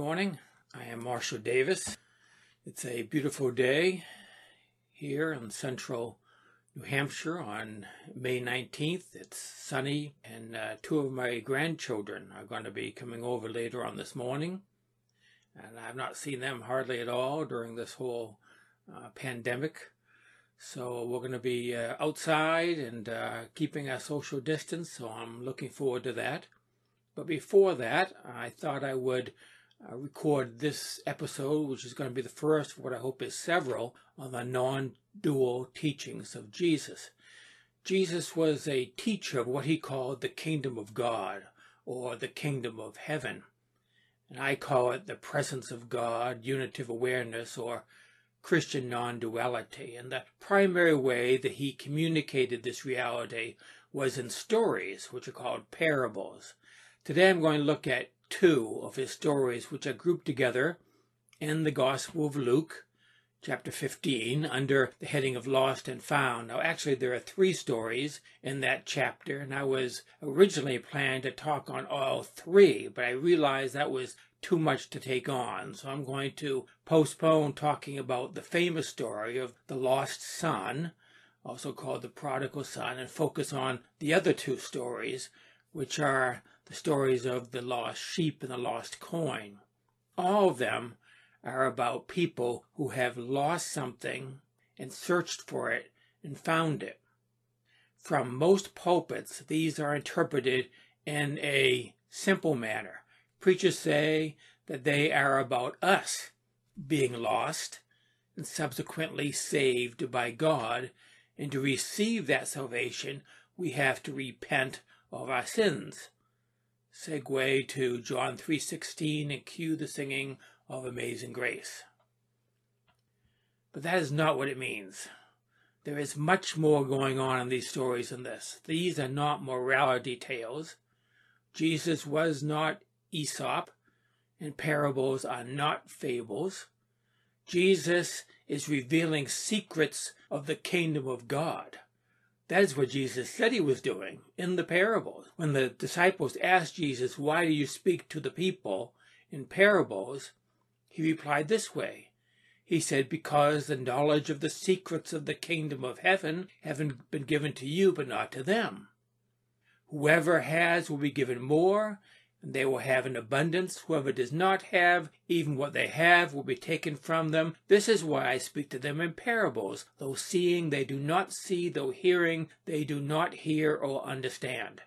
Morning. I am Marshall Davis. It's a beautiful day here in central New Hampshire on May 19th. It's sunny, and uh, two of my grandchildren are going to be coming over later on this morning. And I've not seen them hardly at all during this whole uh, pandemic. So we're going to be uh, outside and uh, keeping a social distance, so I'm looking forward to that. But before that, I thought I would uh, record this episode, which is going to be the first of what I hope is several on the non dual teachings of Jesus. Jesus was a teacher of what he called the kingdom of God or the kingdom of heaven. And I call it the presence of God, unitive awareness, or Christian non duality. And the primary way that he communicated this reality was in stories, which are called parables. Today I'm going to look at two of his stories, which are grouped together in the Gospel of Luke, chapter 15, under the heading of Lost and Found. Now, actually, there are three stories in that chapter, and I was originally planned to talk on all three, but I realized that was too much to take on, so I'm going to postpone talking about the famous story of the lost son, also called the prodigal son, and focus on the other two stories, which are the stories of the lost sheep and the lost coin. All of them are about people who have lost something and searched for it and found it. From most pulpits, these are interpreted in a simple manner. Preachers say that they are about us being lost and subsequently saved by God, and to receive that salvation, we have to repent of our sins. Segue to John 3:16 and cue the singing of Amazing Grace. But that is not what it means. There is much more going on in these stories than this. These are not morality tales. Jesus was not Aesop, and parables are not fables. Jesus is revealing secrets of the kingdom of God. That is what Jesus said he was doing in the parables. When the disciples asked Jesus, Why do you speak to the people in parables? He replied this way. He said, Because the knowledge of the secrets of the kingdom of heaven haven't been given to you, but not to them. Whoever has will be given more, they will have an abundance. Whoever does not have, even what they have will be taken from them. This is why I speak to them in parables. Though seeing, they do not see, though hearing, they do not hear or understand.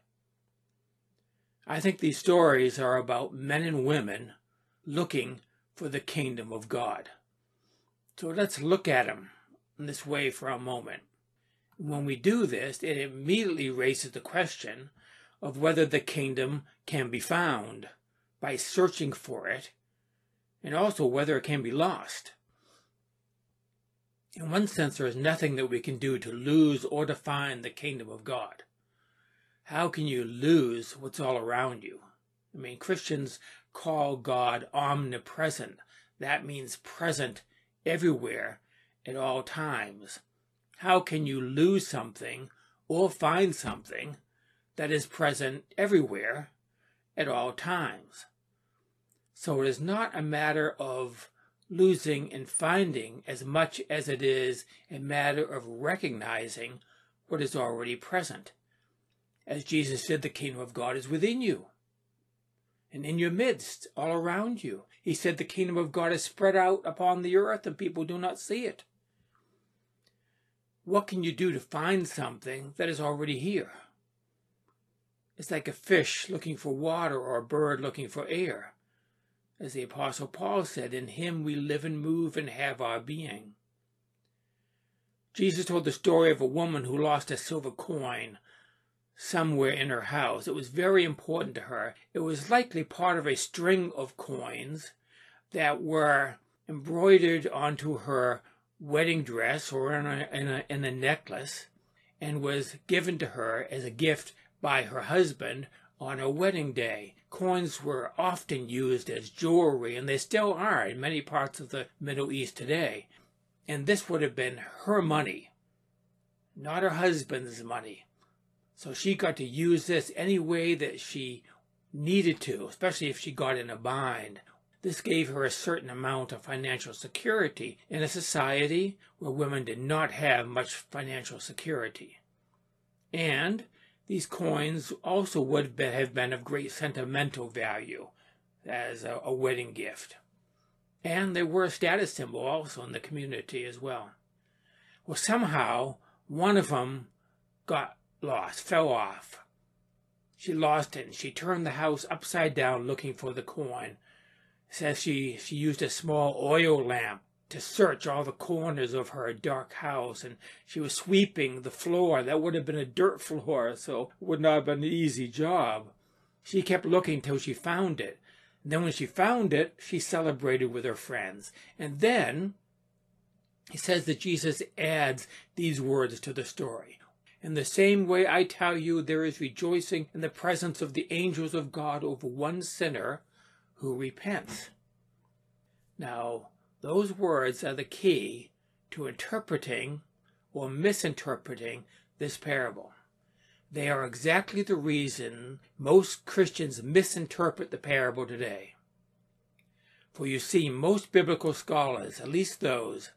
I think these stories are about men and women looking for the kingdom of God. So let's look at them in this way for a moment. When we do this, it immediately raises the question of whether the kingdom can be found by searching for it, and also whether it can be lost. In one sense, there is nothing that we can do to lose or to find the kingdom of God. How can you lose what's all around you? I mean, Christians call God omnipresent. That means present everywhere at all times. How can you lose something or find something that is present everywhere at all times. So it is not a matter of losing and finding as much as it is a matter of recognizing what is already present. As Jesus said, the kingdom of God is within you and in your midst, all around you. He said the kingdom of God is spread out upon the earth and people do not see it. What can you do to find something that is already here? It's like a fish looking for water or a bird looking for air. As the Apostle Paul said, In him we live and move and have our being. Jesus told the story of a woman who lost a silver coin. somewhere in her house. It was very important to her. It was likely part of a string of coins that were embroidered onto her wedding dress or in a, in a, in a necklace and was given to her as a gift by her husband on her wedding day. Coins were often used as jewelry, and they still are in many parts of the Middle East today. And this would have been her money, not her husband's money. So she got to use this any way that she needed to, especially if she got in a bind. This gave her a certain amount of financial security in a society where women did not have much financial security. And these coins also would have been of great sentimental value as a, a wedding gift. And they were a status symbol also in the community as well. Well, somehow one of them got lost, fell off. She lost it and she turned the house upside down looking for the coin. Says she, she used a small oil lamp to search all the corners of her dark house and she was sweeping the floor. That would have been a dirt floor, so it would not have been an easy job. She kept looking till she found it. And then when she found it, she celebrated with her friends. And then he says that Jesus adds these words to the story. In the same way, I tell you, there is rejoicing in the presence of the angels of God over one sinner who repents. Now, those words are the key to interpreting or misinterpreting this parable. They are exactly the reason most Christians misinterpret the parable today. For you see, most biblical scholars, at least those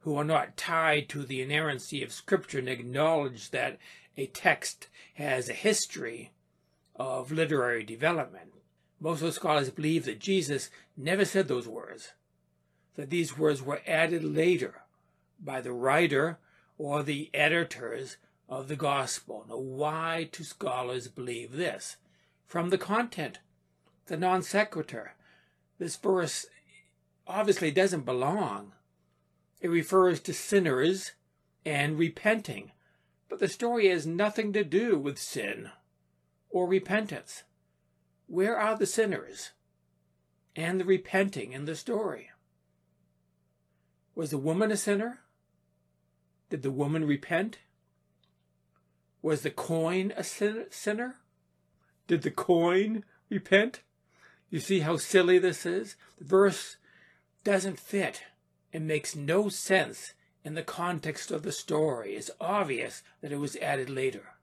who are not tied to the inerrancy of Scripture and acknowledge that a text has a history of literary development. Most of the scholars believe that Jesus never said those words, that these words were added later by the writer or the editors of the gospel. Now, why do scholars believe this? From the content, the non sequitur. This verse obviously doesn't belong it refers to sinners and repenting, but the story has nothing to do with sin or repentance. Where are the sinners and the repenting in the story? Was the woman a sinner? Did the woman repent? Was the coin a sinner? Did the coin repent? You see how silly this is? The verse doesn't fit it makes no sense in the context of the story. It's obvious that it was added later.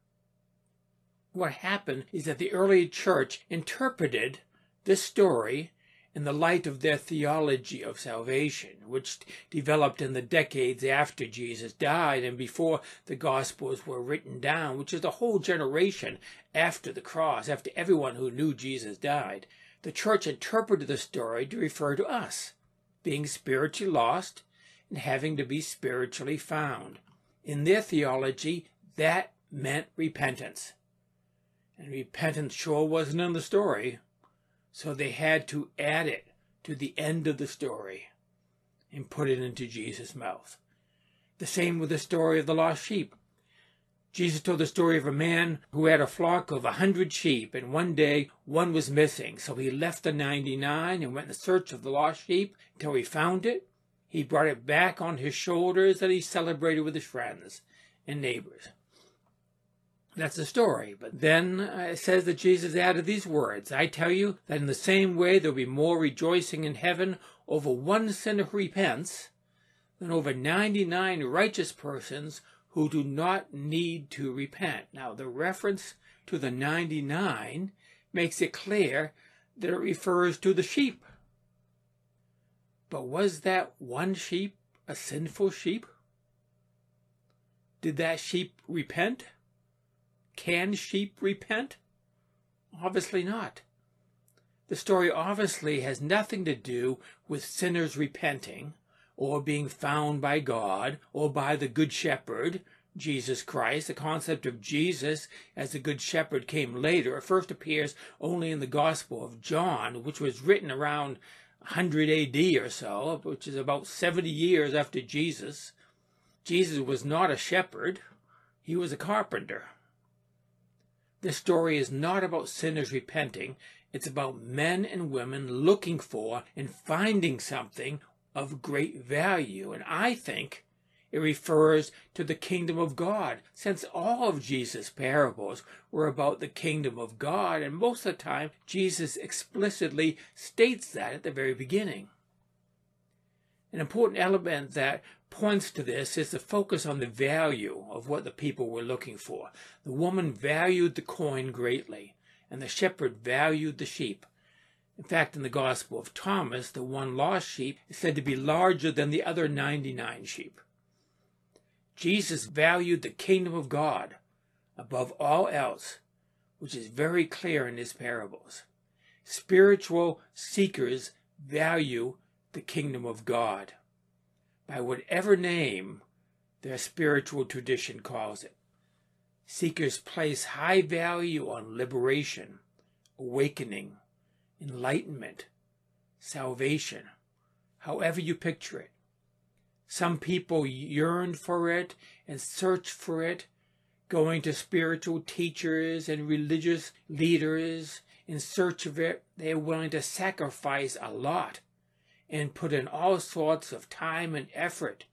What happened is that the early church interpreted this story in the light of their theology of salvation, which developed in the decades after Jesus died and before the Gospels were written down, which is the whole generation after the cross, after everyone who knew Jesus died. The church interpreted the story to refer to us being spiritually lost and having to be spiritually found. In their theology, that meant repentance. And repentance sure wasn't in the story, so they had to add it to the end of the story and put it into Jesus' mouth. The same with the story of the lost sheep. Jesus told the story of a man who had a flock of a hundred sheep, and one day one was missing. So he left the ninety nine and went in search of the lost sheep until he found it. He brought it back on his shoulders and he celebrated with his friends and neighbors. That's the story. But then uh, it says that Jesus added these words I tell you that in the same way there will be more rejoicing in heaven over one sinner who repents than over 99 righteous persons who do not need to repent. Now, the reference to the 99 makes it clear that it refers to the sheep. But was that one sheep a sinful sheep? Did that sheep repent? Can sheep repent? Obviously not. The story obviously has nothing to do with sinners repenting or being found by God or by the Good Shepherd, Jesus Christ. The concept of Jesus as the Good Shepherd came later. It first appears only in the Gospel of John, which was written around 100 AD or so, which is about 70 years after Jesus. Jesus was not a shepherd, he was a carpenter. This story is not about sinners repenting. It's about men and women looking for and finding something of great value. And I think it refers to the kingdom of God, since all of Jesus' parables were about the kingdom of God, and most of the time Jesus explicitly states that at the very beginning. An important element that points to this is the focus on the value of what the people were looking for. The woman valued the coin greatly, and the shepherd valued the sheep. In fact, in the Gospel of Thomas, the one lost sheep is said to be larger than the other 99 sheep. Jesus valued the kingdom of God above all else, which is very clear in his parables. Spiritual seekers value the kingdom of God by whatever name their spiritual tradition calls it. Seekers place high value on liberation, awakening, enlightenment, salvation, however you picture it. Some people yearn for it and search for it, going to spiritual teachers and religious leaders in search of it. They are willing to sacrifice a lot and put in all sorts of time and effort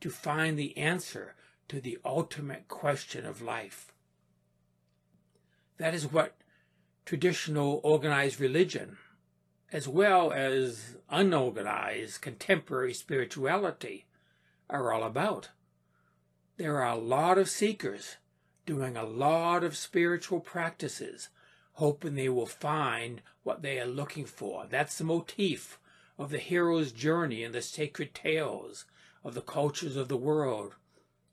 to find the answer to the ultimate question of life. That is what traditional organized religion, as well as unorganized contemporary spirituality, are all about. There are a lot of seekers doing a lot of spiritual practices, hoping they will find what they are looking for. That's the motif of the hero's journey in the sacred tales of the cultures of the world.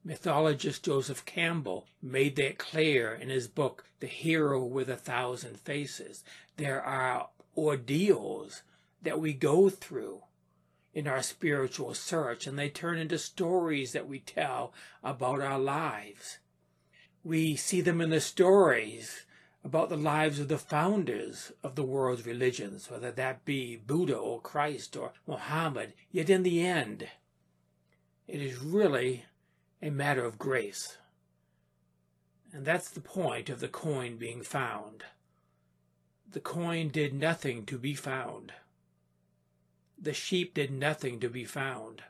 Mythologist Joseph Campbell made that clear in his book, The Hero with a Thousand Faces. There are ordeals that we go through in our spiritual search, and they turn into stories that we tell about our lives. We see them in the stories about the lives of the founders of the world's religions, whether that be Buddha or Christ or Mohammed. Yet in the end, it is really a matter of grace. And that's the point of the coin being found. The coin did nothing to be found. The sheep did nothing to be found.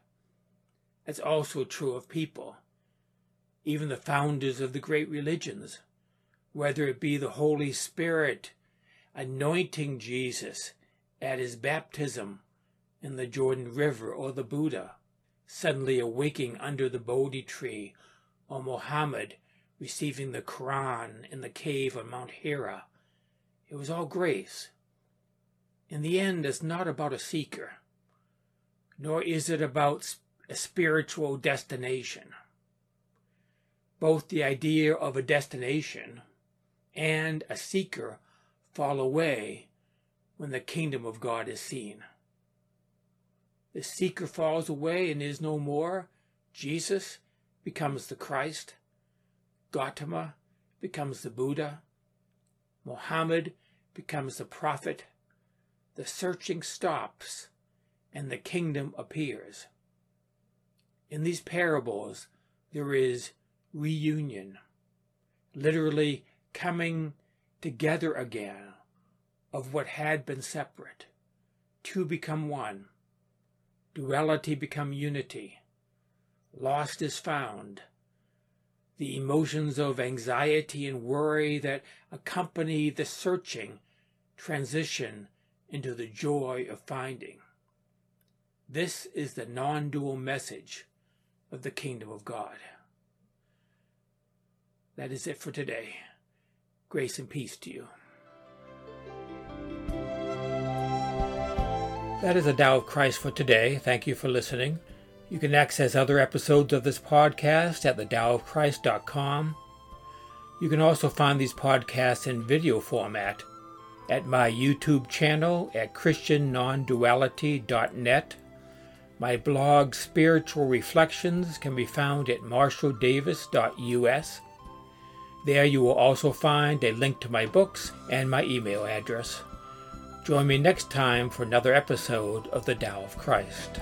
That's also true of people. Even the founders of the great religions whether it be the Holy Spirit anointing Jesus at his baptism in the Jordan River, or the Buddha suddenly awaking under the Bodhi tree, or Mohammed receiving the Quran in the cave on Mount Hira. It was all grace. In the end, it's not about a seeker, nor is it about a spiritual destination. Both the idea of a destination and a seeker fall away when the kingdom of God is seen. The seeker falls away and is no more. Jesus becomes the Christ. Gautama becomes the Buddha. Mohammed becomes the prophet. The searching stops and the kingdom appears. In these parables, there is reunion, literally coming together again of what had been separate. Two become one. Duality become unity. Lost is found. The emotions of anxiety and worry that accompany the searching transition into the joy of finding. This is the non dual message of the kingdom of God. That is it for today. Grace and peace to you. That is the Tao of Christ for today. Thank you for listening. You can access other episodes of this podcast at thedaoofchrist.com. You can also find these podcasts in video format at my YouTube channel at christiannonduality.net. My blog Spiritual Reflections can be found at marshalldavis.us. There you will also find a link to my books and my email address. Join me next time for another episode of the Tao of Christ.